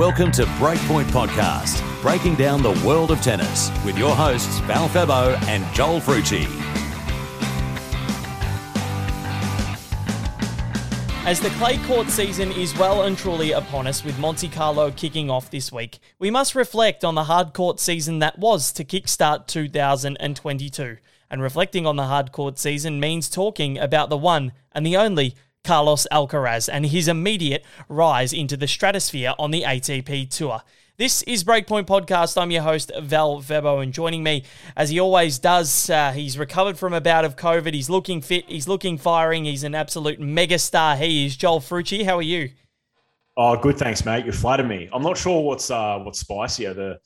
Welcome to Breakpoint Podcast, breaking down the world of tennis with your hosts Val Febo and Joel Frucci. As the clay court season is well and truly upon us, with Monte Carlo kicking off this week, we must reflect on the hard court season that was to kickstart 2022. And reflecting on the hard court season means talking about the one and the only Carlos Alcaraz and his immediate rise into the stratosphere on the ATP Tour. This is Breakpoint Podcast. I'm your host, Val Febo, and joining me, as he always does, uh, he's recovered from a bout of COVID. He's looking fit, he's looking firing, he's an absolute megastar. He is Joel Frucci. How are you? Oh, good. Thanks, mate. You flatter me. I'm not sure what's uh, what's spicier, the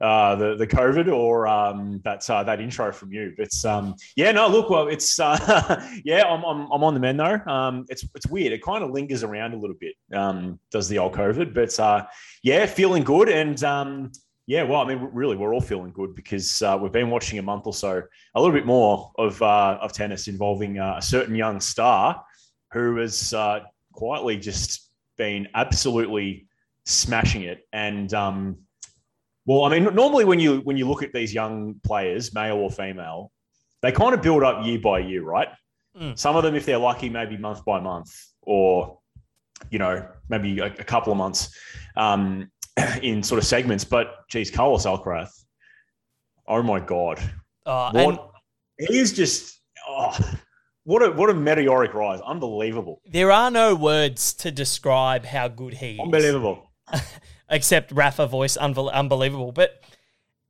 uh, the the COVID or um, that uh, that intro from you. But um, yeah, no, look, well, it's uh, yeah, I'm, I'm, I'm on the men though. Um, it's it's weird. It kind of lingers around a little bit. Um, does the old COVID? But uh, yeah, feeling good and. Um, yeah, well, I mean, really, we're all feeling good because uh, we've been watching a month or so, a little bit more of uh, of tennis involving uh, a certain young star who has uh, quietly just been absolutely smashing it. And um, well, I mean, normally when you when you look at these young players, male or female, they kind of build up year by year, right? Mm. Some of them, if they're lucky, maybe month by month, or you know, maybe a, a couple of months um, in sort of segments. But geez, Carlos Alcaraz, oh my god, uh, what and- he is just oh, what a what a meteoric rise, unbelievable. There are no words to describe how good he is. Unbelievable. except Rafa voice, unbelievable. But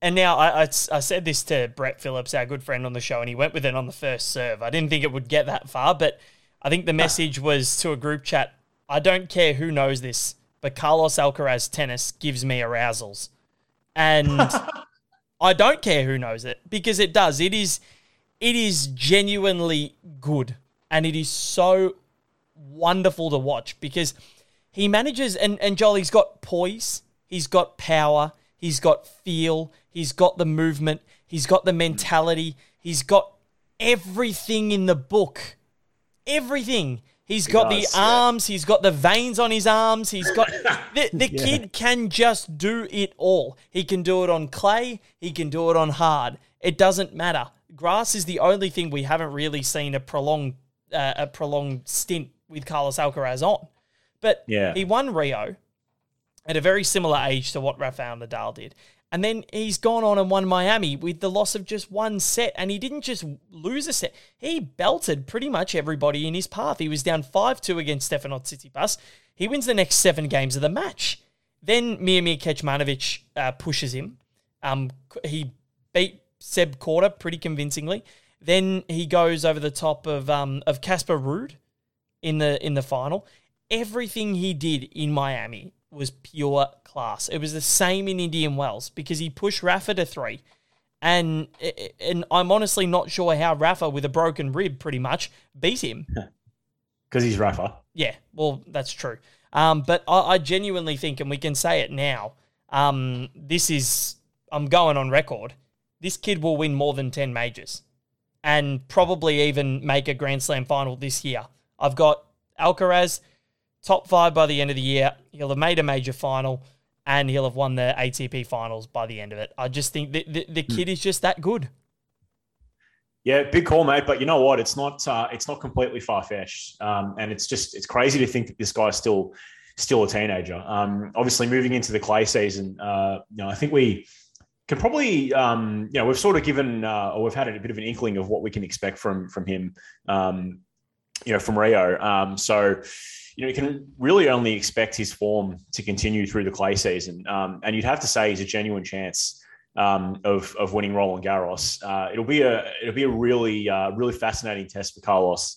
and now I, I, I, said this to Brett Phillips, our good friend on the show, and he went with it on the first serve. I didn't think it would get that far, but I think the message ah. was to a group chat. I don't care who knows this, but Carlos Alcaraz tennis gives me arousals, and I don't care who knows it because it does. It is, it is genuinely good, and it is so wonderful to watch because he manages, and, and Jolly's got poise, he's got power, he's got feel, he's got the movement, he's got the mentality, he's got everything in the book. Everything. He's he got does, the arms, yeah. he's got the veins on his arms, he's got the, the yeah. kid can just do it all. He can do it on clay, he can do it on hard. It doesn't matter. Grass is the only thing we haven't really seen a prolonged uh, a prolonged stint with Carlos Alcaraz on. But yeah. he won Rio at a very similar age to what Rafael Nadal did. And then he's gone on and won Miami with the loss of just one set. And he didn't just lose a set, he belted pretty much everybody in his path. He was down 5 2 against Stefanos Tsitsipas. He wins the next seven games of the match. Then Miomir Kecmanovic uh, pushes him. Um, he beat Seb Korda pretty convincingly. Then he goes over the top of um, of Casper Ruud in the in the final everything he did in Miami was pure class. It was the same in Indian Wells because he pushed Rafa to three. And and I'm honestly not sure how Rafa, with a broken rib, pretty much beat him. Because he's Rafa. Yeah, well, that's true. Um, but I, I, genuinely think, and we can say it now, um, this is, I'm going on record, this kid will win more than 10 majors and probably even make a Grand Slam final this year. I've got Alcaraz, top five by the end of the year. He'll have made a major final and he'll have won the ATP finals by the end of it. I just think the, the, the kid is just that good. Yeah, big call, mate. But you know what? It's not. Uh, it's not completely far fetched, um, and it's just it's crazy to think that this guy's still still a teenager. Um, obviously, moving into the clay season, uh, you know, I think we can probably, um, you know, we've sort of given uh, or we've had a bit of an inkling of what we can expect from from him, um, you know, from Rio. Um, so you know, you can really only expect his form to continue through the clay season. Um, and you'd have to say he's a genuine chance um, of, of winning Roland Garros. Uh, it'll be a it'll be a really uh, really fascinating test for Carlos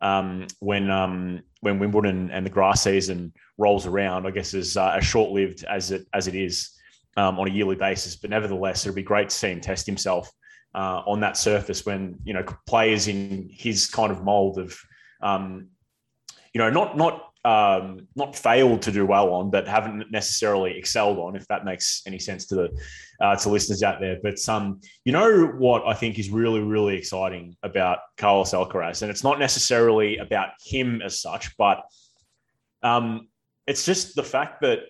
um, when um, when Wimbledon and the grass season rolls around. I guess as uh, as short lived as it as it is um, on a yearly basis, but nevertheless, it'll be great to see him test himself uh, on that surface when you know players in his kind of mold of um, you know, not not um, not failed to do well on, but haven't necessarily excelled on, if that makes any sense to the uh, to listeners out there. But um, you know what I think is really really exciting about Carlos Alcaraz, and it's not necessarily about him as such, but um, it's just the fact that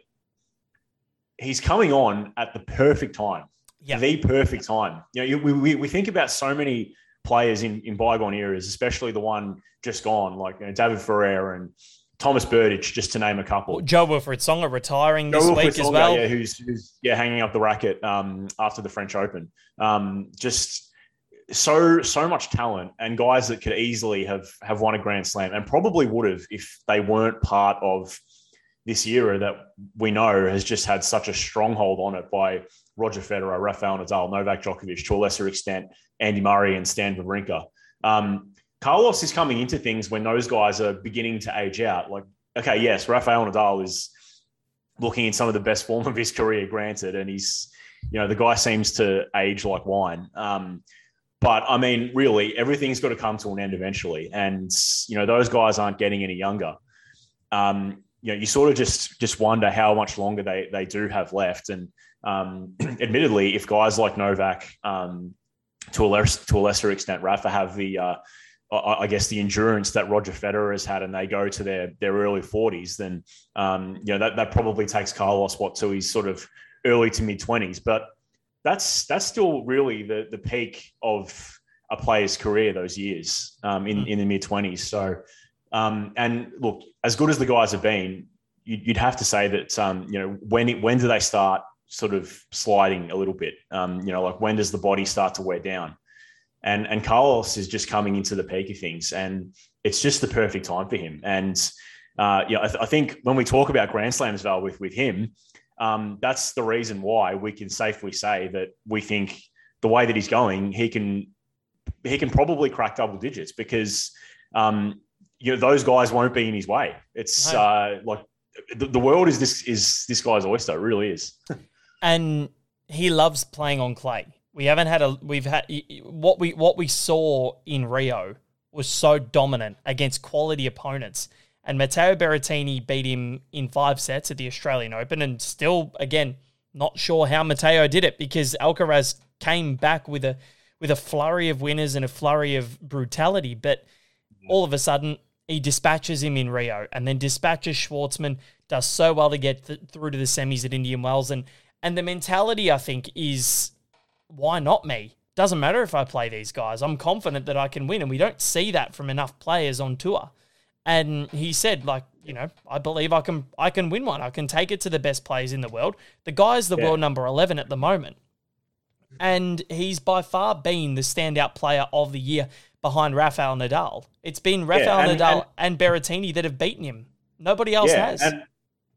he's coming on at the perfect time. Yeah. The perfect time. You know, you, we, we, we think about so many players in, in bygone eras, especially the one just gone, like you know, David Ferrer and Tomas Berdych, just to name a couple. Jo-Wilfried Tsonga retiring this Joe week as well. Yeah, who's, who's yeah hanging up the racket um, after the French Open. Um, just so so much talent and guys that could easily have have won a Grand Slam and probably would have if they weren't part of this era that we know has just had such a stronghold on it by Roger Federer, Rafael Nadal, Novak Djokovic, to a lesser extent, Andy Murray and Stan Wawrinka. Um, Carlos is coming into things when those guys are beginning to age out. Like, okay, yes, Rafael Nadal is looking in some of the best form of his career, granted, and he's, you know, the guy seems to age like wine. Um, but I mean, really, everything's got to come to an end eventually, and you know, those guys aren't getting any younger. Um, you know, you sort of just just wonder how much longer they they do have left, and um, admittedly, if guys like Novak, um, to a less to a lesser extent, Rafa have the uh, I guess the endurance that Roger Federer has had, and they go to their their early forties, then um, you know that that probably takes Carlos what to his sort of early to mid twenties. But that's that's still really the the peak of a player's career those years um, in in the mid twenties. So um, and look, as good as the guys have been, you'd, you'd have to say that um, you know when it, when do they start sort of sliding a little bit? Um, you know, like when does the body start to wear down? And and Carlos is just coming into the peak of things, and it's just the perfect time for him. And uh, yeah, I, th- I, think when we talk about Grand Slams, Val, with with him, um, that's the reason why we can safely say that we think the way that he's going, he can he can probably crack double digits because um, you know those guys won't be in his way. It's uh, like the, the world is this is this guy's oyster. It really is. and he loves playing on clay. We haven't had a we've had what we what we saw in Rio was so dominant against quality opponents. And Matteo Berrettini beat him in five sets at the Australian Open, and still, again, not sure how Matteo did it because Alcaraz came back with a with a flurry of winners and a flurry of brutality. But all of a sudden, he dispatches him in Rio, and then dispatches Schwartzman. Does so well to get th- through to the semis at Indian Wells, and and the mentality I think is why not me? Doesn't matter if I play these guys. I'm confident that I can win, and we don't see that from enough players on tour. And he said, like, you know, I believe I can I can win one. I can take it to the best players in the world. The guy's the yeah. world number eleven at the moment. And he's by far been the standout player of the year behind Rafael Nadal. It's been Rafael yeah, and, Nadal and, and, Berrettini that have beaten him. Nobody else yeah, has. And,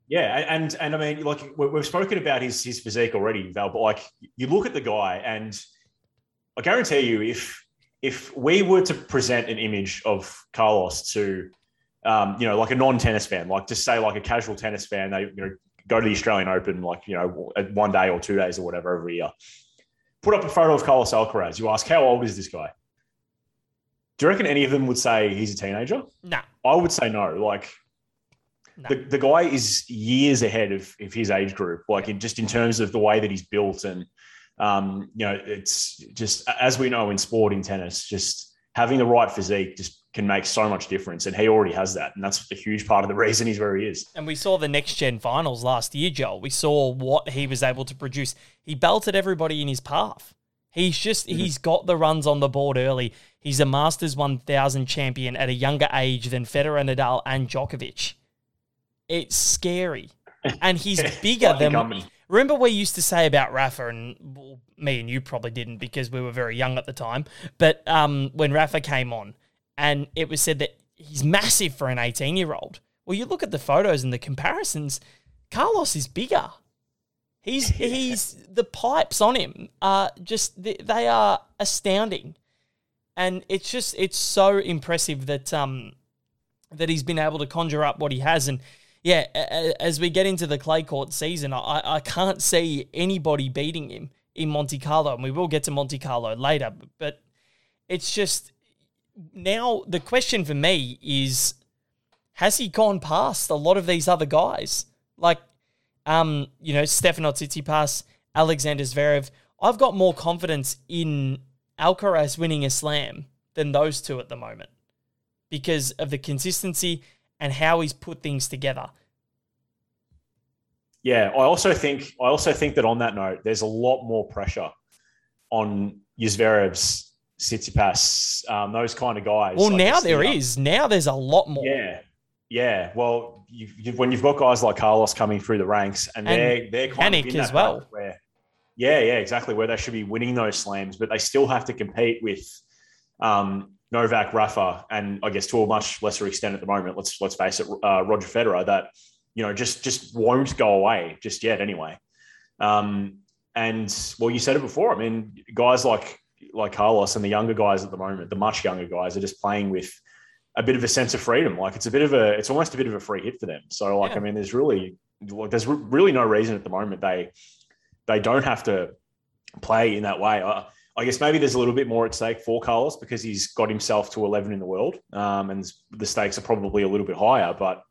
yeah, and and I mean, like we've spoken about his his physique already, Val. But like, you look at the guy, and I guarantee you, if if we were to present an image of Carlos to um, you know, like a non-tennis fan, like just say like a casual tennis fan, they you know go to the Australian Open like you know one day or two days or whatever every year. Put up a photo of Carlos Alcaraz. You ask, how old is this guy? Do you reckon any of them would say he's a teenager? No. I would say no. Like no. the, the guy is years ahead of, of his age group, like in, just in terms of the way that he's built. And, um, you know, it's just, as we know in sport, in tennis, just having the right physique just can make so much difference. And he already has that. And that's a huge part of the reason he's where he is. And we saw the next gen finals last year, Joel. We saw what he was able to produce. He belted everybody in his path. He's just, mm-hmm. he's got the runs on the board early. He's a Masters 1000 champion at a younger age than Federer, Nadal, and Djokovic. It's scary. And he's bigger than. Coming. Remember, we used to say about Rafa, and well, me and you probably didn't because we were very young at the time. But um, when Rafa came on, and it was said that he's massive for an 18 year old. Well, you look at the photos and the comparisons, Carlos is bigger. He's he's the pipes on him are just they are astounding, and it's just it's so impressive that um that he's been able to conjure up what he has. And yeah, as we get into the clay court season, I I can't see anybody beating him in Monte Carlo, and we will get to Monte Carlo later. But it's just now the question for me is has he gone past a lot of these other guys? Like, um, you know, Stefano Tsitsipas, Alexander Zverev. I've got more confidence in Alcaraz winning a slam than those two at the moment because of the consistency and how he's put things together. Yeah, I also think I also think that on that note, there's a lot more pressure on Zverev's Tsitsipas, um, those kind of guys. Well, now there is. Now there's a lot more. Yeah, yeah. Well, you've, you've, when you've got guys like Carlos coming through the ranks, and, and they're they're kind of in as well. Where, yeah, yeah, exactly. Where they should be winning those slams, but they still have to compete with um, Novak, Rafa, and I guess to a much lesser extent at the moment, let's let's face it, uh, Roger Federer. That you know just just won't go away just yet. Anyway, um, and well, you said it before. I mean, guys like like Carlos and the younger guys at the moment, the much younger guys, are just playing with a bit of a sense of freedom. Like it's a bit of a, it's almost a bit of a free hit for them. So like, yeah. I mean, there's really, like, there's really no reason at the moment they they don't have to play in that way. I, I guess maybe there's a little bit more at stake for Carlos because he's got himself to 11 in the world, um, and the stakes are probably a little bit higher. But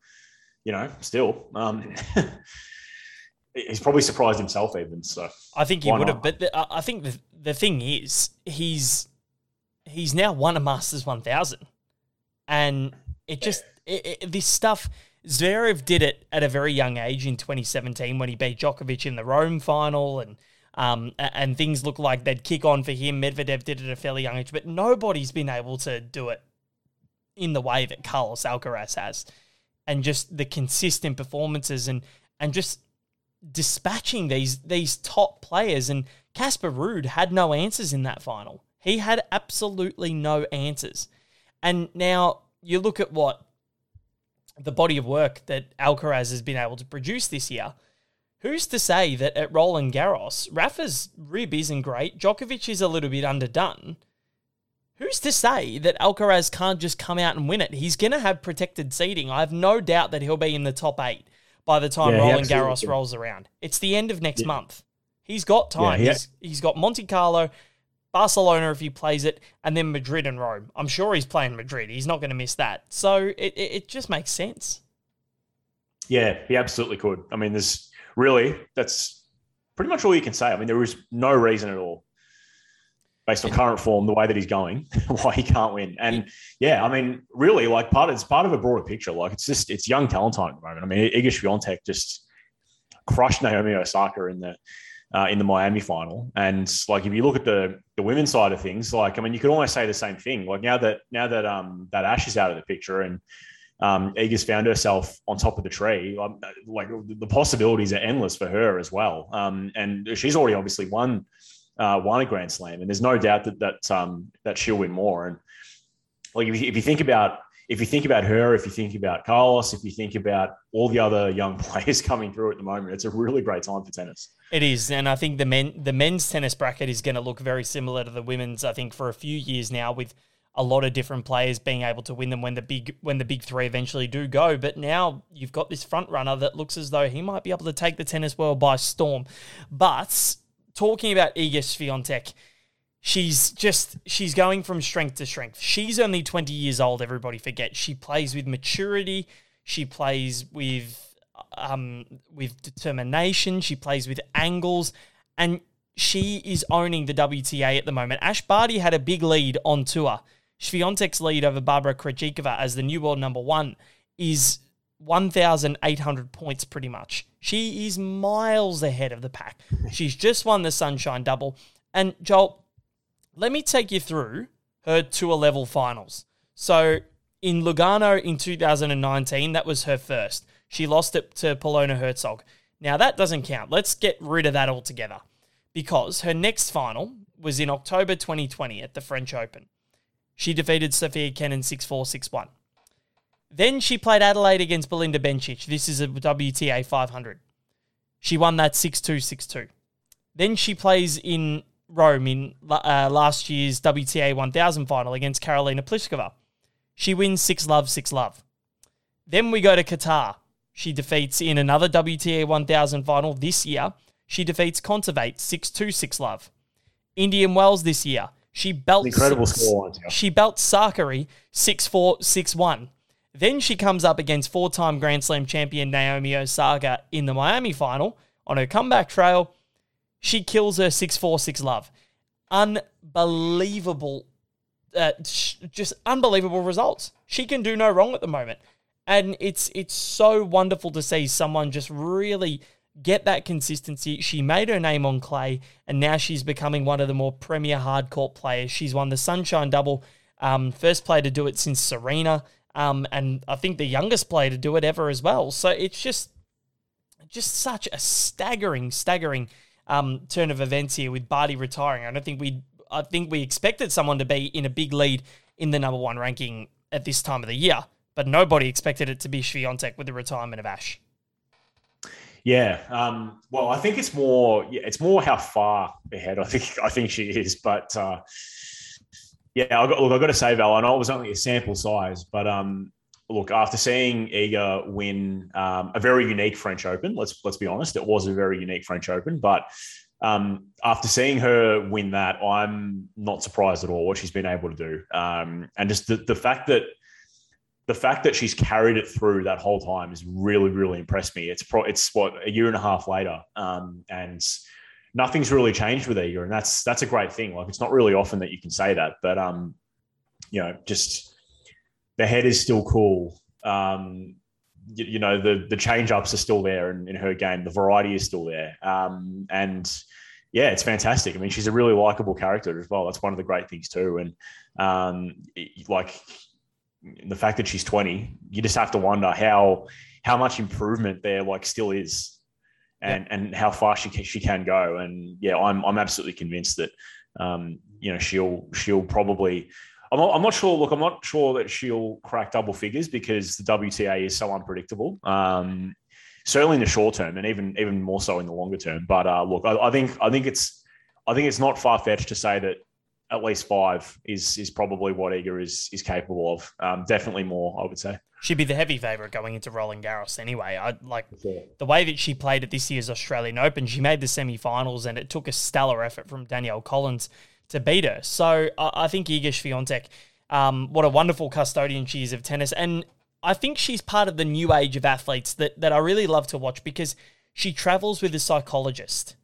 you know, still. Um, he's probably surprised himself even. So I think he would have. But the, I think the the thing is, he's he's now won a Masters one thousand, and it just it, it, this stuff. Zverev did it at a very young age in 2017 when he beat Djokovic in the Rome final, and um, and things look like they'd kick on for him. Medvedev did it at a fairly young age, but nobody's been able to do it in the way that Carlos Alcaraz has, and just the consistent performances and and just dispatching these these top players. And Casper Ruud had no answers in that final. He had absolutely no answers. And now you look at what the body of work that Alcaraz has been able to produce this year. Who's to say that at Roland Garros, Rafa's rib isn't great, Djokovic is a little bit underdone. Who's to say that Alcaraz can't just come out and win it? He's going to have protected seating. I have no doubt that he'll be in the top eight by the time yeah, Roland Garros rolls around. It's the end of next yeah. month. He's got time. Yeah, he he's, he's got Monte Carlo, Barcelona if he plays it, and then Madrid and Rome. I'm sure he's playing Madrid. He's not going to miss that. So it, it, it just makes sense. Yeah, he absolutely could. I mean, there's really, that's pretty much all you can say. I mean, there is no reason at all based on current form, the way that he's going, why he can't win. And yeah, I mean, really, like part of, it's part of a broader picture. Like it's just it's young talent time at the moment. I mean, Iga Swiatek just crushed Naomi Osaka in the uh, in the Miami final. And like if you look at the the women's side of things, like I mean, you could almost say the same thing. Like now that now that um that Ash is out of the picture and um, Iga's found herself on top of the tree. Um, like the possibilities are endless for her as well. Um, and she's already obviously won uh, won a Grand Slam, and there's no doubt that that um, that she'll win more. And like if you, if you think about if you think about her, if you think about Carlos, if you think about all the other young players coming through at the moment, it's a really great time for tennis. It is, and I think the men the men's tennis bracket is going to look very similar to the women's. I think for a few years now, with a lot of different players being able to win them when the big when the big three eventually do go. But now you've got this front runner that looks as though he might be able to take the tennis world by storm. But talking about Iga Swiatek, she's just she's going from strength to strength. She's only 20 years old, everybody forgets. She plays with maturity, she plays with um with determination, she plays with angles and she is owning the WTA at the moment. Ash Barty had a big lead on tour. Swiatek's lead over Barbara Krejcikova as the new world number 1 is 1,800 points pretty much. She is miles ahead of the pack. She's just won the Sunshine Double. And Joel, let me take you through her tour level finals. So in Lugano in 2019, that was her first. She lost it to Polona Hercog. Now that doesn't count. Let's get rid of that altogether because her next final was in October 2020 at the French Open. She defeated Sofia Kenin 6 4 6 1. Then she played Adelaide against Belinda Bencic. This is a WTA 500. She won that 6 2 6 2. Then she plays in Rome in uh, last year's WTA 1000 final against Karolina Pliskova. She wins 6 love, 6 love. Then we go to Qatar. She defeats in another WTA 1000 final this year. She defeats Kontaveit 6 2 6 love. Indian Wells this year. She belts incredible score. She belts Sakkari 6 4 6 1. Then she comes up against four time Grand Slam champion Naomi Osaka in the Miami final. On her comeback trail, she kills her 6 4 6 love. Unbelievable, uh, just unbelievable results. She can do no wrong at the moment. And it's it's so wonderful to see someone just really get that consistency. She made her name on clay, and now she's becoming one of the more premier hardcourt players. She's won the Sunshine Double, um, first player to do it since Serena, um, and I think the youngest player to do it ever as well. So it's just, just such a staggering, staggering um, turn of events here with Barty retiring. I don't think we, I think we expected someone to be in a big lead in the number one ranking at this time of the year, but nobody expected it to be Swiatek with the retirement of Ash. Yeah. Um, well, I think it's more. Yeah, it's more how far ahead I think I think she is. But uh, yeah, I got, look, I got to say, Val. I know it was only a sample size, but um, look, after seeing Iga win um, a very unique French Open, let's let's be honest, it was a very unique French Open. But um, after seeing her win that, I'm not surprised at all what she's been able to do, um, and just the, the fact that the fact that she's carried it through that whole time has really, really impressed me. It's pro- it's what a year and a half later, um, and nothing's really changed with Iga, and that's that's a great thing. Like it's not really often that you can say that, but um, you know, just the head is still cool. Um, you, you know, the the change ups are still there in, in her game. The variety is still there, um, and yeah, it's fantastic. I mean, she's a really likable character as well. That's one of the great things too, and um, like the fact that she's 20, you just have to wonder how how much improvement there like still is, and and how far she can, she can go. And yeah, I'm I'm absolutely convinced that um, you know she'll she'll probably. I'm not, I'm not sure. Look, I'm not sure that she'll crack double figures because the WTA is so unpredictable. Um, certainly in the short term, and even even more so in the longer term. But uh, look, I, I think I think it's I think it's not far fetched to say that at least five is is probably what Iga is is capable of. Um, definitely more, I would say. She'd be the heavy favourite going into Roland Garros anyway. I like the way that she played at this year's Australian Open. She made the semi-finals, and it took a stellar effort from Danielle Collins to beat her. So I, I think Iga Swiatek, um, what a wonderful custodian she is of tennis, and I think she's part of the new age of athletes that that I really love to watch because she travels with a psychologist.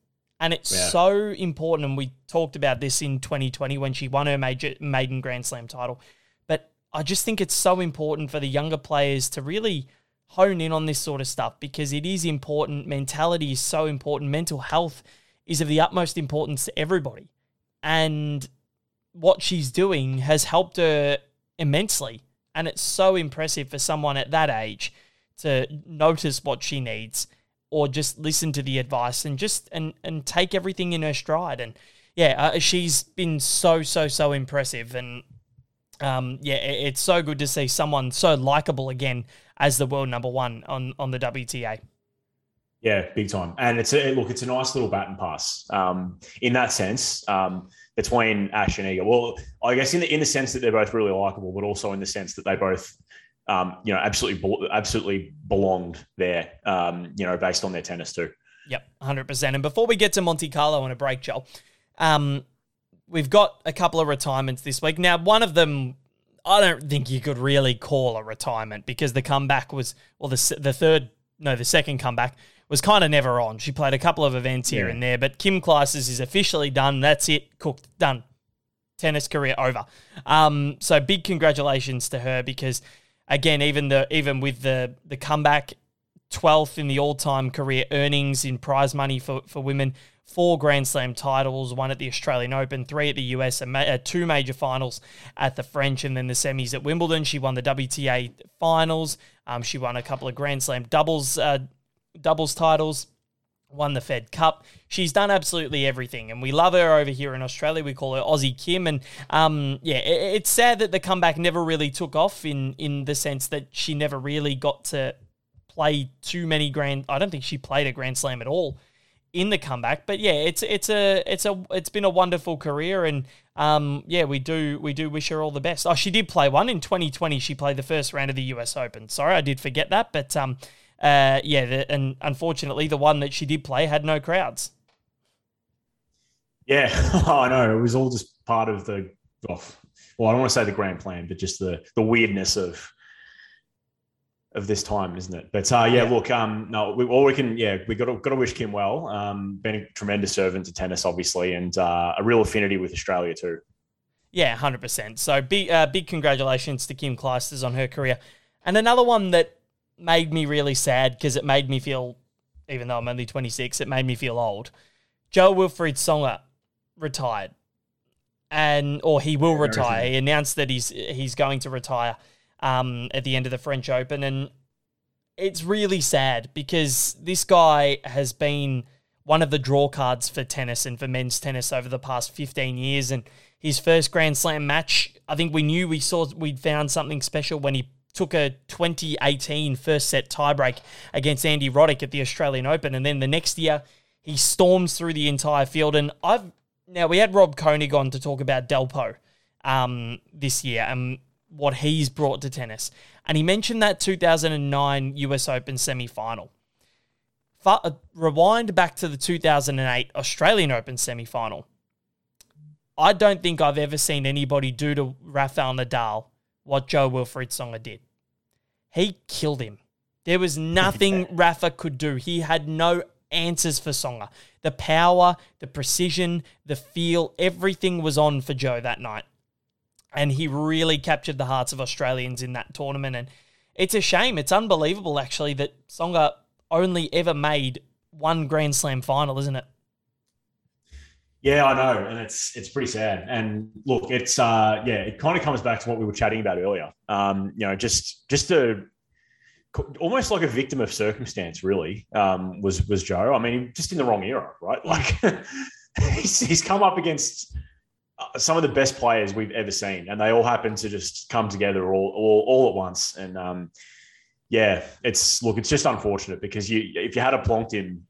And it's yeah. so important. And we talked about this in 2020 when she won her major maiden Grand Slam title. But I just think it's so important for the younger players to really hone in on this sort of stuff because it is important. Mentality is so important. Mental health is of the utmost importance to everybody. And what she's doing has helped her immensely. And it's so impressive for someone at that age to notice what she needs or just listen to the advice and just and and take everything in her stride. And yeah, uh, she's been so so so impressive, and um, yeah, it, it's so good to see someone so likable again as the world number one on on the WTA. Yeah, big time. And it's a look, it's a nice little baton pass um, in that sense um, between Ash and Iga. Well, I guess in the in the sense that they're both really likable, but also in the sense that they both um, you know, absolutely, absolutely belonged there. Um, you know, based on their tennis too. Yep, hundred percent. And before we get to Monte Carlo on a break, Joel, um, we've got a couple of retirements this week. Now, one of them, I don't think you could really call a retirement because the comeback was, well, the the third, no, the second comeback was kind of never on. She played a couple of events here yeah. and there, but Kim Clijsters is officially done. That's it, cooked, done. Tennis career over. Um, so big congratulations to her because again, even the even with the the comeback, twelfth in the all time career earnings in prize money for for women. Four Grand Slam titles, one at the Australian Open, three at the US, and uh, two major finals at the French, and then the semis at Wimbledon. She won the WTA finals. Um, she won a couple of Grand Slam doubles uh, doubles titles won the Fed Cup. She's done absolutely everything, and we love her over here in Australia. We call her Aussie Kim, and um, yeah, it, it's sad that the comeback never really took off in in the sense that she never really got to play too many grand. I don't think she played a Grand Slam at all in the comeback, but yeah, it's it's a it's a it's been a wonderful career, and um, yeah, we do we do wish her all the best. Oh, she did play one in 2020. She played the first round of the US Open. Sorry, I did forget that, but um uh, yeah, the, and unfortunately, the one that she did play had no crowds. Yeah, I know. It was all just part of the. Oh, well, I don't want to say the grand plan, but just the the weirdness of of this time, isn't it? But uh, yeah, yeah, look, um, no, we, all we can, yeah, we got to got to wish Kim well. Um, been a tremendous servant to tennis, obviously, and uh, a real affinity with Australia too. Yeah, hundred percent. So big, uh, big congratulations to Kim Clijsters on her career, and another one that made me really sad because it made me feel even though I'm only 26, it made me feel old. Jo-Wilfried Tsonga retired, and or he will retire. He announced that he's he's going to retire um, at the end of the French Open, and it's really sad because this guy has been one of the draw cards for tennis and for men's tennis over the past 15 years. And his first Grand Slam match, I think we knew we saw we'd found something special when he took a 2018 first set tiebreak against Andy Roddick at the Australian Open. And then the next year, he storms through the entire field. And I've now we had Rob Koenig on to talk about Delpo um, this year and what he's brought to tennis. And he mentioned that 2009 US Open semi final. Uh, rewind back to the 2008 Australian Open semi final. I don't think I've ever seen anybody do to Rafael Nadal what Jo-Wilfried Tsonga did. He killed him. There was nothing Rafa could do. He had no answers for Tsonga. The power, the precision, the feel, everything was on for Joe that night. And he really captured the hearts of Australians in that tournament. And it's a shame. It's unbelievable, actually, that Tsonga only ever made one Grand Slam final, isn't it? Yeah, I know, and it's it's pretty sad. And look, it's uh, yeah, it kind of comes back to what we were chatting about earlier. Um, you know, just just a almost like a victim of circumstance, really. Um, was was Joe? I mean, just in the wrong era, right? Like he's, he's come up against uh, some of the best players we've ever seen, and they all happen to just come together all all, all at once. And um, yeah, it's look, it's just unfortunate because you if you had a plonked him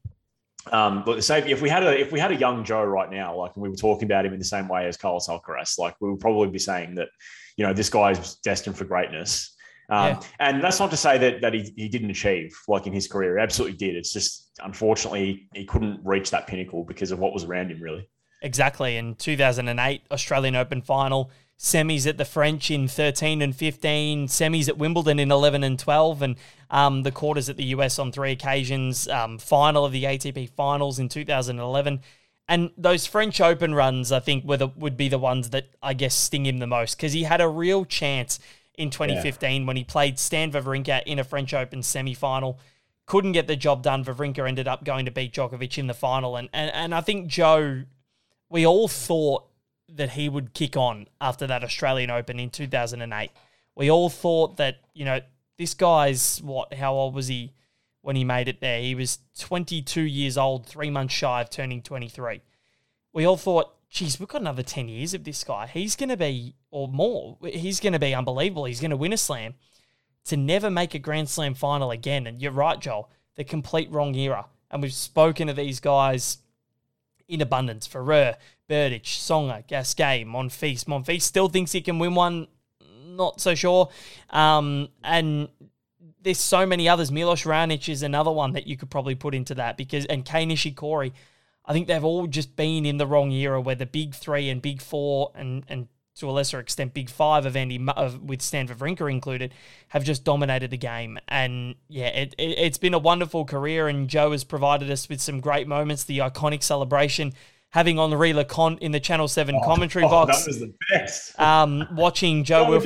um, but say if we had a if we had a young Joe right now, like we were talking about him in the same way as Carlos Alcaraz, like we would probably be saying that, you know, this guy is destined for greatness. Um, yeah. And that's not to say that that he, he didn't achieve like in his career. He absolutely did. It's just unfortunately he couldn't reach that pinnacle because of what was around him. Really. Exactly. In 2008 Australian Open final, semis at the French in 13 and 15, semis at Wimbledon in 11 and 12, and um, the quarters at the US on three occasions, um, final of the ATP finals in 2011. And those French Open runs, I think, were the, would be the ones that I guess sting him the most because he had a real chance in 2015 yeah. when he played Stan Wawrinka in a French Open semi final. Couldn't get the job done. Wawrinka ended up going to beat Djokovic in the final. And, and, and I think Joe, we all thought that he would kick on after that Australian Open in 2008. We all thought that, you know, this guy's what, how old was he when he made it there? He was 22 years old, three months shy of turning 23. We all thought, geez, we've got another 10 years of this guy. He's going to be, or more, he's going to be unbelievable. He's going to win a slam. To never make a Grand Slam final again. And you're right, Joel, the complete wrong era. And we've spoken to these guys in abundance. Ferrer, Berdych, Tsonga, Gasquet, Monfils. Monfils still thinks he can win one. Not so sure. Um, and there's so many others. Milos Raonic is another one that you could probably put into that because and Kei Nishikori, I think they've all just been in the wrong era where the big three and big four and and to a lesser extent big five of Andy of, with Stan Wawrinka included have just dominated the game. And yeah, it, it it's been a wonderful career, and Joe has provided us with some great moments. The iconic celebration having Henri Leconte in the Channel Seven oh, commentary oh, box. That was the best. Um, watching Joe,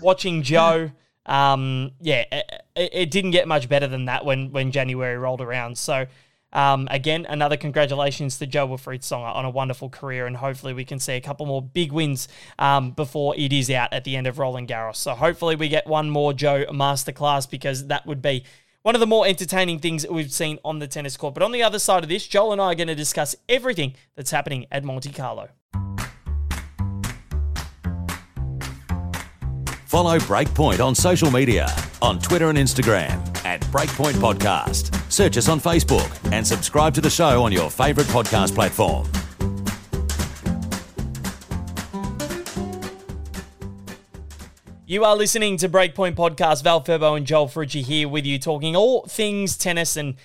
watching Joe. Um, yeah, it, it, didn't get much better than that when when January rolled around. So. Um, again, another congratulations to Jo-Wilfried Tsonga on a wonderful career, and hopefully we can see a couple more big wins um, before it is out at the end of Roland Garros. So hopefully we get one more Joe masterclass because that would be one of the more entertaining things we've seen on the tennis court. But on the other side of this, Joel and I are going to discuss everything that's happening at Monte Carlo. Follow Breakpoint on social media on Twitter and Instagram at Breakpoint Podcast. Search us on Facebook and subscribe to the show on your favourite podcast platform. You are listening to Breakpoint Podcast. Val Ferbo and Joel Frucci here with you, talking all things tennis. And,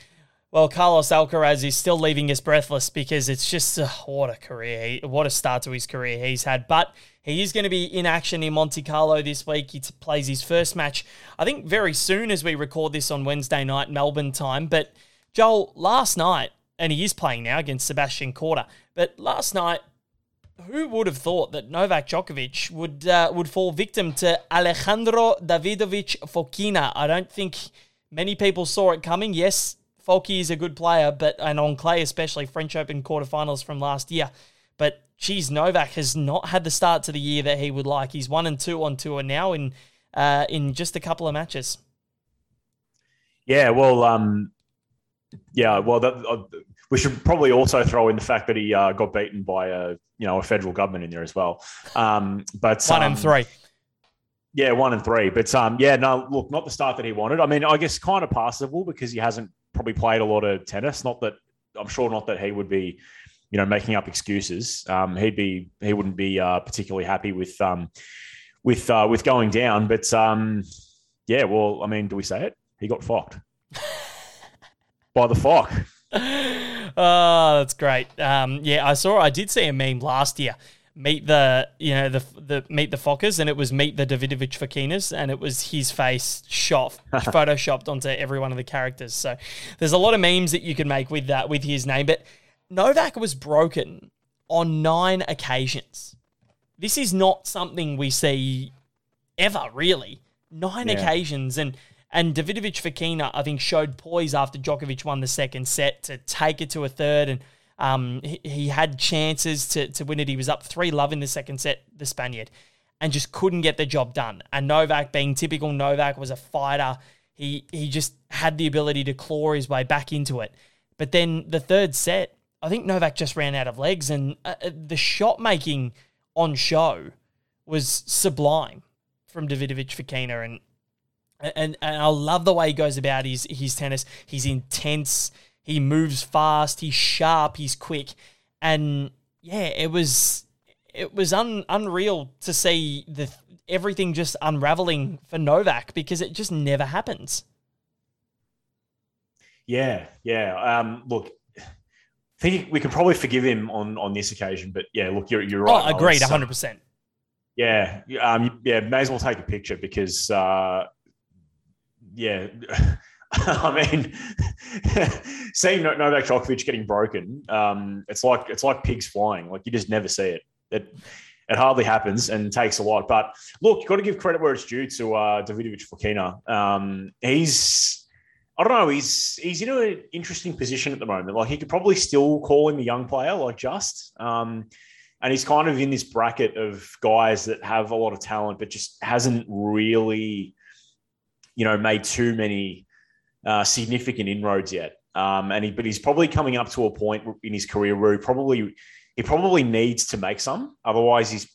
well, Carlos Alcaraz is still leaving us breathless because it's just uh, what a career, what a start to his career he's had. But he is going to be in action in Monte Carlo this week. He t- plays his first match, I think, very soon as we record this on Wednesday night, Melbourne time. But, Joel, last night, and he is playing now against Sebastian Korda, but last night, who would have thought that Novak Djokovic would uh, would fall victim to Alejandro Davidovich Fokina? I don't think many people saw it coming. Yes, Falky is a good player, but and on clay especially French Open quarterfinals from last year. But geez, Novak has not had the start to the year that he would like. He's one and two on tour now in uh, in just a couple of matches. Yeah, well, um, yeah, well, that, uh, we should probably also throw in the fact that he uh, got beaten by a you know a federal government in there as well. Um, but one um, and three. Yeah, one and three. But um, yeah, no, look, not the start that he wanted. I mean, I guess kind of passable because he hasn't probably played a lot of tennis. Not that I'm sure, not that he would be, you know, making up excuses. Um, he'd be, he wouldn't be uh, particularly happy with, um, with, uh, with going down. But um, yeah, well, I mean, do we say it? He got fucked by the fuck. Oh, that's great. Um, yeah, I saw. I did see a meme last year. Meet the you know the the meet the Fockers, and it was meet the Davidovich Fokinas, and it was his face shot photoshopped onto every one of the characters. So there's a lot of memes that you can make with that with his name. But Novak was broken on nine occasions. This is not something we see ever, really. Nine Yeah. occasions, and and Davidovich Fokina, I think, showed poise after Djokovic won the second set to take it to a third, and um, he, he had chances to to win it. He was up three love in the second set, the Spaniard, and just couldn't get the job done. And Novak, being typical Novak, was a fighter. He he just had the ability to claw his way back into it. But then the third set, I think Novak just ran out of legs, and uh, uh, the shot making on show was sublime from Davidovich Fokina, and and and I love the way he goes about his his tennis. He's intense. He moves fast. He's sharp. He's quick, and yeah, it was it was un, unreal to see the everything just unraveling for Novak because it just never happens. Yeah, yeah. Um, look, think we can probably forgive him on on this occasion, but yeah, look, you're you're right. Oh, agreed, uh, hundred percent. Yeah, um, yeah. May as well take a picture because, uh, yeah. I mean, seeing Novak Djokovic getting broken, um, it's like it's like pigs flying. Like you just never see it. It it hardly happens and takes a lot. But look, you've got to give credit where it's due to uh, Davidovich Fokina. Um, he's I don't know. He's he's in an interesting position at the moment. Like he could probably still call him a young player, like just. Um, and he's kind of in this bracket of guys that have a lot of talent, but just hasn't really, you know, made too many uh, significant inroads yet. Um, and he, but he's probably coming up to a point in his career where he probably he probably needs to make some. Otherwise, he's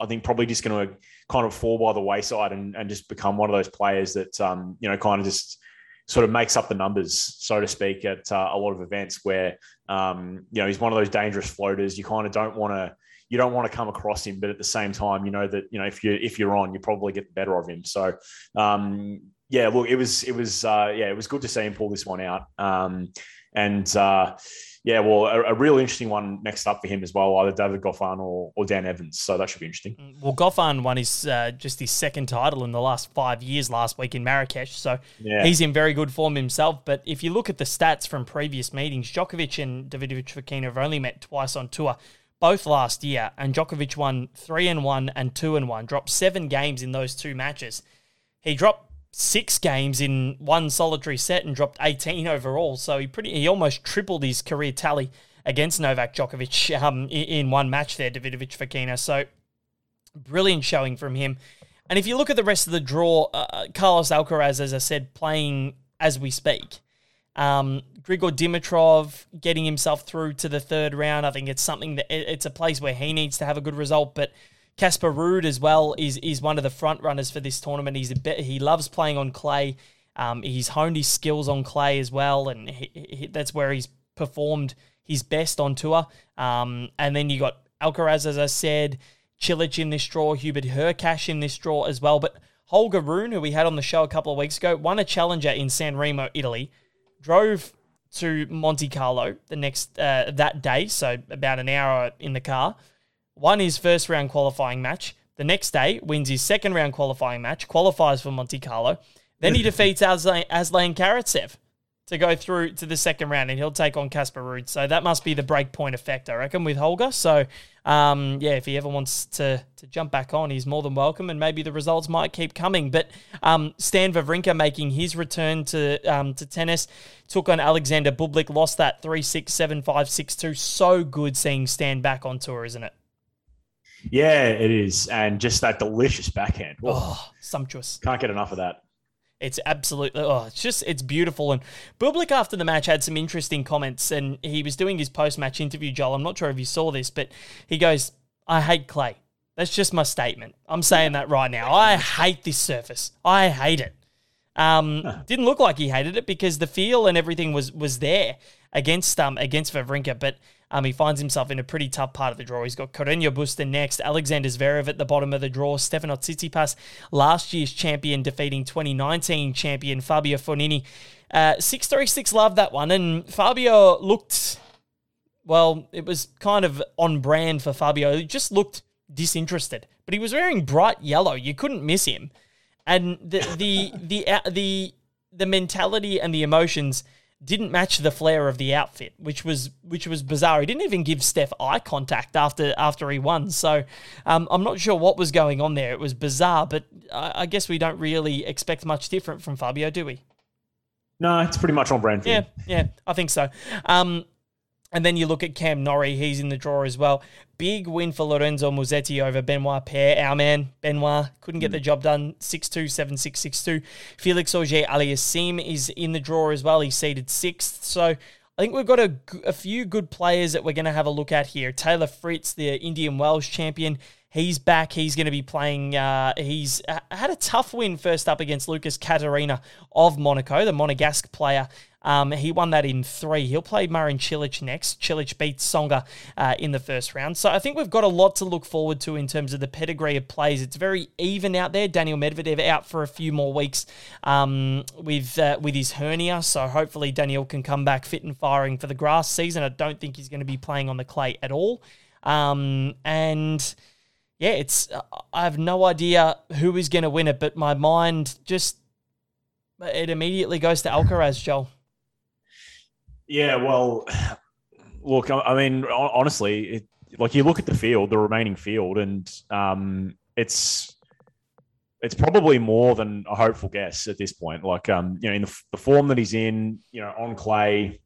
I think probably just going to kind of fall by the wayside and, and just become one of those players that um, you know kind of just sort of makes up the numbers, so to speak, at uh, a lot of events where um, you know he's one of those dangerous floaters. You kind of don't want to you don't want to come across him, but at the same time, you know that you know if you if you're on, you probably get the better of him. So um, yeah, look, it was it was uh, yeah, it was good to see him pull this one out. Um, and uh, yeah, well, a, a real interesting one next up for him as well, either David Goffin or, or Dan Evans. So that should be interesting. Well, Goffin won his uh, just his second title in the last five years last week in Marrakesh, so Yeah. he's in very good form himself. But if you look at the stats from previous meetings, Djokovic and Davidovich Fokina have only met twice on tour, both last year, and Djokovic won three and one and two and one, dropped seven games in those two matches. He dropped six games in one solitary set and dropped 18 overall. So he pretty he almost tripled his career tally against Novak Djokovic um, in, one match there, Davidovich Fokina. So brilliant showing from him. And if you look at the rest of the draw, uh, Carlos Alcaraz, as I said, playing as we speak. Um, Grigor Dimitrov getting himself through to the third round. I think it's something that it- it's a place where he needs to have a good result. But Casper Ruud as well is is one of the front runners for this tournament. He's a bit, he loves playing on clay. Um, he's honed his skills on clay as well, and he, he, that's where he's performed his best on tour. Um, and then you got Alcaraz, as I said, Cilic in this draw, Hubert Hurkacz in this draw as well. But Holger Rune, who we had on the show a couple of weeks ago, won a challenger in San Remo, Italy, drove to Monte Carlo the next uh, that day, so about an hour in the car, won his first round qualifying match. The next day, wins his second round qualifying match, qualifies for Monte Carlo. Then he defeats Aslan, Aslan Karatsev to go through to the second round, and he'll take on Casper Ruud. So that must be the breakpoint effect, I reckon, with Holger. So um, yeah, if he ever wants to to jump back on, he's more than welcome, and maybe the results might keep coming. But um, Stan Wawrinka making his return to um, to tennis took on Alexander Bublik, lost that three six seven five six two. So good seeing Stan back on tour, isn't it? Yeah, it is, and just that delicious backhand. Oh, oh sumptuous! Can't get enough of that. It's absolutely oh, it's just it's beautiful. And Bublik after the match had some interesting comments, and he was doing his post match interview. Joel, I'm not sure if you saw this, but he goes, "I hate clay." That's just my statement. I'm saying that right now. I hate this surface. I hate it. Um, didn't look like he hated it because the feel and everything was was there against um against Wawrinka, but um, he finds himself in a pretty tough part of the draw. He's got Carreño Busta next, Alexander Zverev at the bottom of the draw, Stefano Tsitsipas, last year's champion, defeating 2019 champion Fabio Fognini. Uh, 636 loved that one, and Fabio looked, well, it was kind of on brand for Fabio. He just looked disinterested, but he was wearing bright yellow. You couldn't miss him. And the, the, the, the, the, the mentality and the emotions – didn't match the flair of the outfit, which was which was bizarre. He didn't even give Steph eye contact after after he won. So um, I'm not sure what was going on there. It was bizarre, but I, I, guess we don't really expect much different from Fabio, do we? No, it's pretty much on brand. yeah, yeah, I think so. Um, and then you look at Cam Norrie, he's in the draw as well. Big win for Lorenzo Musetti over Benoit Paire. Our man, Benoit, couldn't get the job done. 6 2, 7 6, 6 2. Felix Auger Aliassime is in the draw as well. He's seeded sixth. So I think we've got a, a few good players that we're going to have a look at here. Taylor Fritz, the Indian Wells champion, he's back. He's going to be playing. Uh, he's had a tough win first up against Lucas Catarina of Monaco, the Monegasque player. Um, he won that in three. He'll play Marin Cilic next. Cilic beats Tsonga uh, in the first round. So I think we've got a lot to look forward to in terms of the pedigree of plays. It's very even out there. Daniel Medvedev out for a few more weeks um, with uh, with his hernia. So hopefully Daniel can come back fit and firing for the grass season. I don't think he's going to be playing on the clay at all. Um, and yeah, it's I have no idea who is going to win it, but my mind just it immediately goes to Alcaraz, Joel. Yeah, well, look, I mean, honestly, it, like you look at the field, the remaining field, and um, it's it's probably more than a hopeful guess at this point. Like, um, you know, in the, the form that he's in, you know, on clay,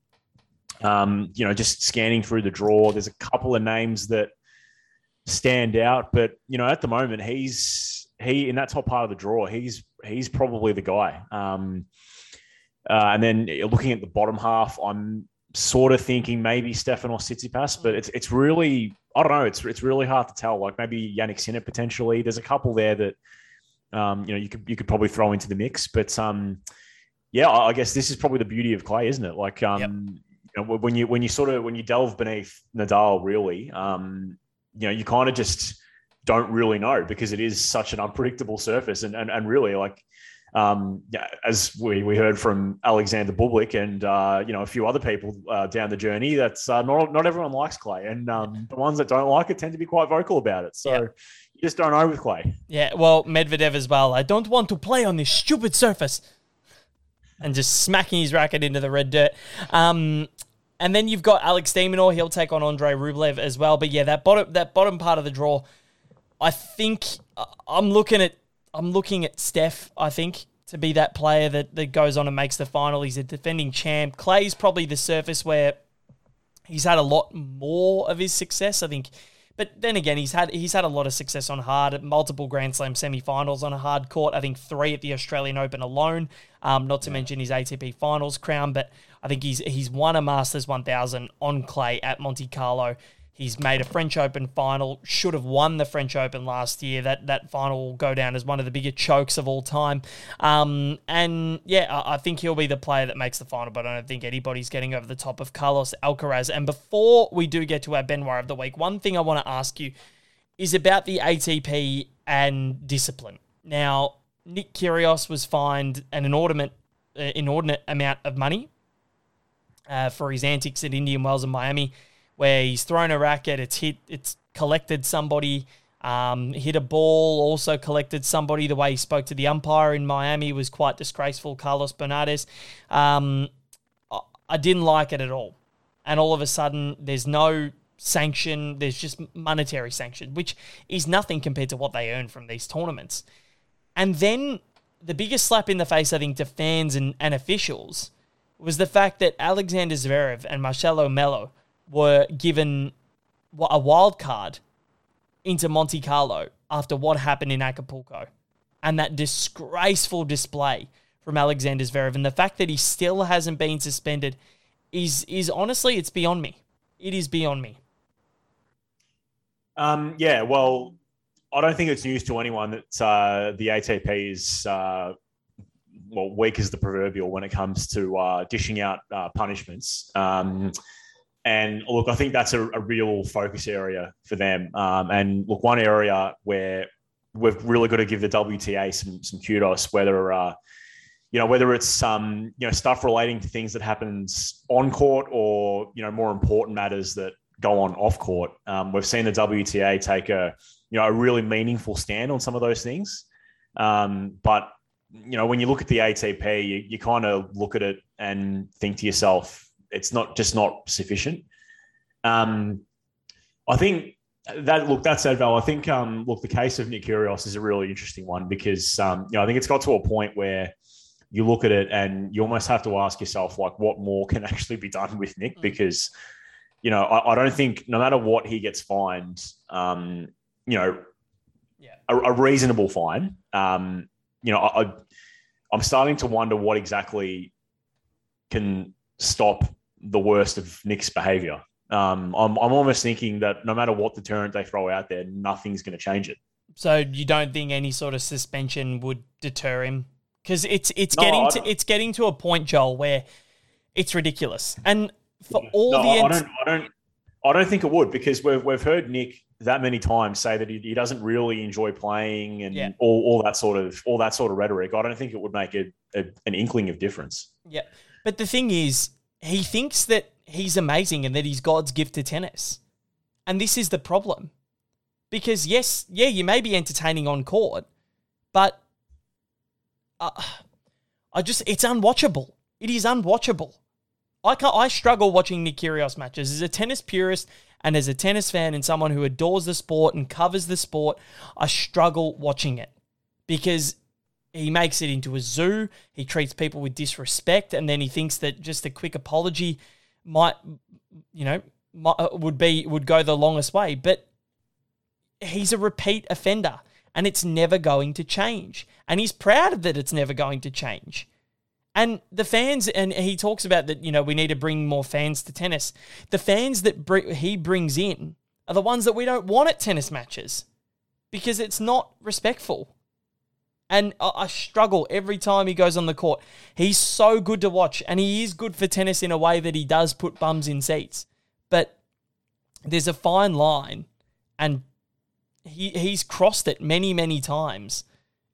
um, you know, just scanning through the draw, there's a couple of names that stand out, but you know, at the moment, he's he in that top part of the draw, he's he's probably the guy. Um, uh, and then looking at the bottom half, I'm sort of thinking maybe Stefanos Tsitsipas, but it's it's really I don't know. It's it's really hard to tell. Like maybe Jannik Sinner potentially. There's a couple there that um, you know you could you could probably throw into the mix. But um, yeah, I guess this is probably the beauty of clay, isn't it? Like um, yep. you know, when you when you sort of when you delve beneath Nadal, really, um, you know, you kind of just don't really know because it is such an unpredictable surface, and and, and really like um, yeah, as we, we heard from Alexander Bublik and uh, you know a few other people uh, down the journey, that's uh, not not everyone likes clay, and um, the ones that don't like it tend to be quite vocal about it. So yeah. you just don't know with clay. Yeah, well, Medvedev as well. I don't want to play on this stupid surface, and just smacking his racket into the red dirt. Um, and then you've got Alex de Minaur. He'll take on Andre Rublev as well. But yeah, that bottom that bottom part of the draw, I think uh, I'm looking at I'm looking at Steph, I think, to be that player that, that goes on and makes the final. He's a defending champ. Clay's probably the surface where he's had a lot more of his success, I think. But then again, he's had he's had a lot of success on hard at multiple Grand Slam semi-finals on a hard court. I think three at the Australian Open alone. Um, not to mention his ATP Finals crown, but I think he's he's won a Masters 1000 on clay at Monte Carlo. He's made a French Open final. Should have won the French Open last year. That that final will go down as one of the bigger chokes of all time. Um, and yeah, I, I, think he'll be the player that makes the final. But I don't think anybody's getting over the top of Carlos Alcaraz. And before we do get to our Benoit of the week, one thing I want to ask you is about the ATP and discipline. Now, Nick Kyrgios was fined an inordinate, uh, inordinate amount of money uh, for his antics at Indian Wells and Miami where he's thrown a racket, it's hit, it's collected somebody, um, hit a ball, also collected somebody. The way he spoke to the umpire in Miami was quite disgraceful. Carlos Bernardes. Um, I didn't like it at all. And all of a sudden, there's no sanction, there's just monetary sanction, which is nothing compared to what they earn from these tournaments. And then the biggest slap in the face, I think, to fans and, and officials was the fact that Alexander Zverev and Marcelo Melo were given a wild card into Monte Carlo after what happened in Acapulco and that disgraceful display from Alexander Zverev and the fact that he still hasn't been suspended is is honestly it's beyond me. It is beyond me. Um, yeah, well, I don't think it's news to anyone that uh, the ATP is uh, well weak as the proverbial when it comes to uh, dishing out uh, punishments. Um, and look, I think that's a, a real focus area for them. Um, and look, one area where we've really got to give the WTA some some kudos, whether uh, you know whether it's um, you know stuff relating to things that happens on court or you know more important matters that go on off court. Um, we've seen the WTA take a you know a really meaningful stand on some of those things, um, but you know when you look at the ATP, you, you kind of look at it and think to yourself, it's not just not sufficient. Um, I think that look that said, Val, I think um, look the case of Nick Kyrgios is a really interesting one because um, you know I think it's got to a point where you look at it and you almost have to ask yourself like what more can actually be done with Nick mm. because you know I, I, don't think no matter what he gets fined, um, you know, yeah. a, a reasonable fine. Um, you know, I, I'm starting to wonder what exactly can stop the worst of Nick's behavior. Um, I'm, I'm almost thinking that no matter what deterrent they throw out there, nothing's going to change it. So you don't think any sort of suspension would deter him? Because it's it's no, getting to it's getting to a point, Joel, where it's ridiculous. And for all no, the ent- I don't I don't I don't think it would because we've we've heard Nick that many times say that he, he doesn't really enjoy playing and yeah. all, all that sort of all that sort of rhetoric. I don't think it would make a, a, an inkling of difference. Yeah, but the thing is, he thinks that he's amazing and that he's God's gift to tennis. And this is the problem. Because, yes, yeah, you may be entertaining on court, but uh, I just, it's unwatchable. It is unwatchable. I, can't, I struggle watching Nick Kyrgios matches. As a tennis purist and as a tennis fan and someone who adores the sport and covers the sport, I struggle watching it because he makes it into a zoo. He treats people with disrespect, and then he thinks that just a quick apology might, you know, might, uh, would be would go the longest way. But he's a repeat offender, and it's never going to change. And he's proud of that it's never going to change. And the fans, and he talks about that, you know, we need to bring more fans to tennis. The fans that br- he brings in are the ones that we don't want at tennis matches because it's not respectful. And I struggle every time he goes on the court. He's so good to watch, and he is good for tennis in a way that he does put bums in seats. But there's a fine line, and he he's crossed it many many times,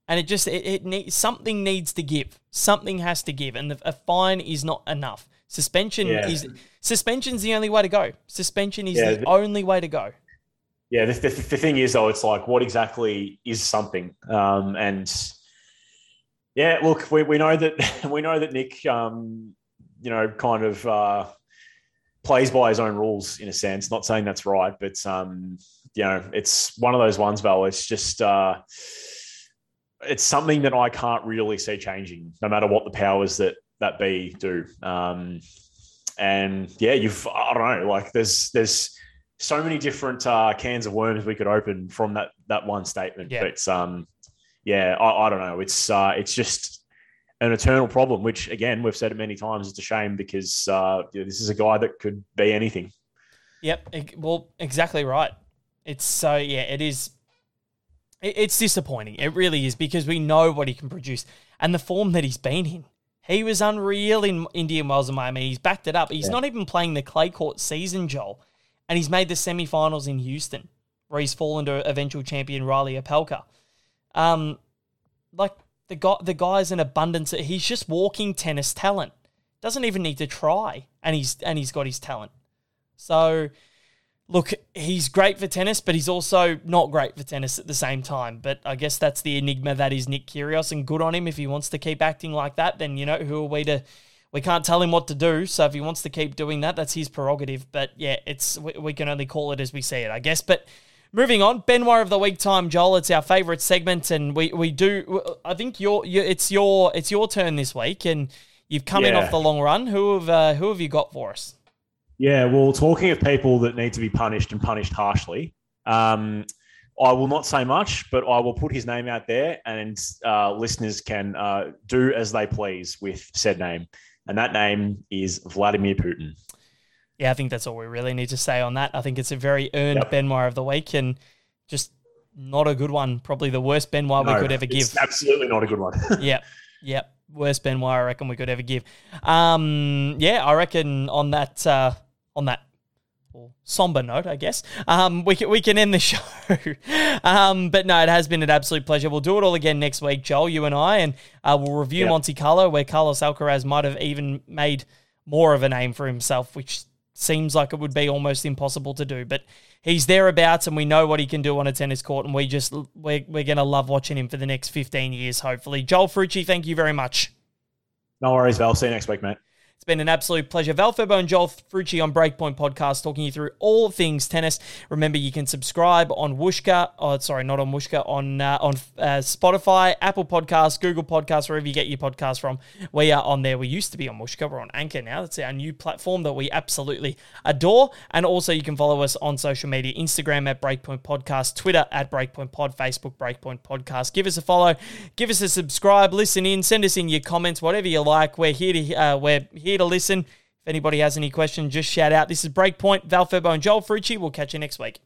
and it just it, it need, something needs to give. Something has to give, and the, a fine is not enough. Suspension yeah. is suspension's the only way to go. Suspension is yeah, the, the only way to go yeah, the, the, the, thing is though, it's like what exactly is something? Um, and yeah, look, we, we know that we know that Nick, um, you know, kind of uh, plays by his own rules in a sense. Not saying that's right, but um, you know, it's one of those ones, Val. It's just uh, it's something that I can't really see changing, no matter what the powers that that be do. Um, and yeah, you've I don't know, like there's there's so many different uh, cans of worms we could open from that that one statement. Yeah. But um, yeah, I, I, don't know. It's uh, it's just an eternal problem. Which again, we've said it many times. It's a shame because uh, this is a guy that could be anything. Yep. Well, exactly right. It's so yeah. It is. It's disappointing. It really is because we know what he can produce and the form that he's been in. He was unreal in Indian Wells and Miami. He's backed it up. He's yeah. not even playing the clay court season, Joel and he's made the semi-finals in Houston, where he's fallen to eventual champion Reilly Opelka. Um, like the guy, the guy's an abundance. He's just walking tennis talent. Doesn't even need to try, and he's and he's got his talent. So, look, he's great for tennis, but he's also not great for tennis at the same time. But I guess that's the enigma that is Nick Kyrgios, and good on him if he wants to keep acting like that. Then you know who are we to we can't tell him what to do. So if he wants to keep doing that, that's his prerogative. But yeah, it's we, we can only call it as we see it, I guess. But moving on, Benoit of the week time, Joel. It's our favourite segment, and we we do. I think your, it's your it's your turn this week, and you've come in off the long run. Who have uh, who have you got for us? Yeah, well, talking of people that need to be punished and punished harshly, um, I will not say much, but I will put his name out there, and uh, listeners can uh, do as they please with said name. And that name is Vladimir Putin. Yeah, I think that's all we really need to say on that. I think it's a very earned Yep. Benoit of the week, and just not a good one. Probably the worst Benoit we could ever give. Absolutely not a good one. yep, yep. Worst Benoit I reckon we could ever give. Um, yeah, I reckon on that uh, on that well, somber note, I guess um, we can we can end the show. um, but no, it has been an absolute pleasure. We'll do it all again next week, Joel, you and I, and uh, we'll review Yep. Monte Carlo, where Carlos Alcaraz might have even made more of a name for himself, which seems like it would be almost impossible to do. But he's thereabouts, and we know what he can do on a tennis court, and we just we're, we're going to love watching him for the next 15 years, hopefully. Joel Frucci, thank you very much. no worries, Val. See you next week, mate. It's been an absolute pleasure. Val Febo and Joel Frucci on Breakpoint Podcast talking you through all things tennis. Remember, you can subscribe on Whooshkaa. Oh, sorry, not on Whooshkaa, on uh, on uh, Spotify, Apple Podcasts, Google Podcasts, wherever you get your podcast from. We are on there. We used to be on Whooshkaa. We're on Anchor now. That's our new platform that we absolutely adore. And also, you can follow us on social media Instagram at Breakpoint Podcast, Twitter at Breakpoint Pod, Facebook Breakpoint Podcast. Give us a follow, give us a subscribe, listen in, send us in your comments, whatever you like. We're here to uh, we're here to listen. If anybody has any questions, just shout out. This is Breakpoint, Val Febo and Joel Frucci. We'll catch you next week.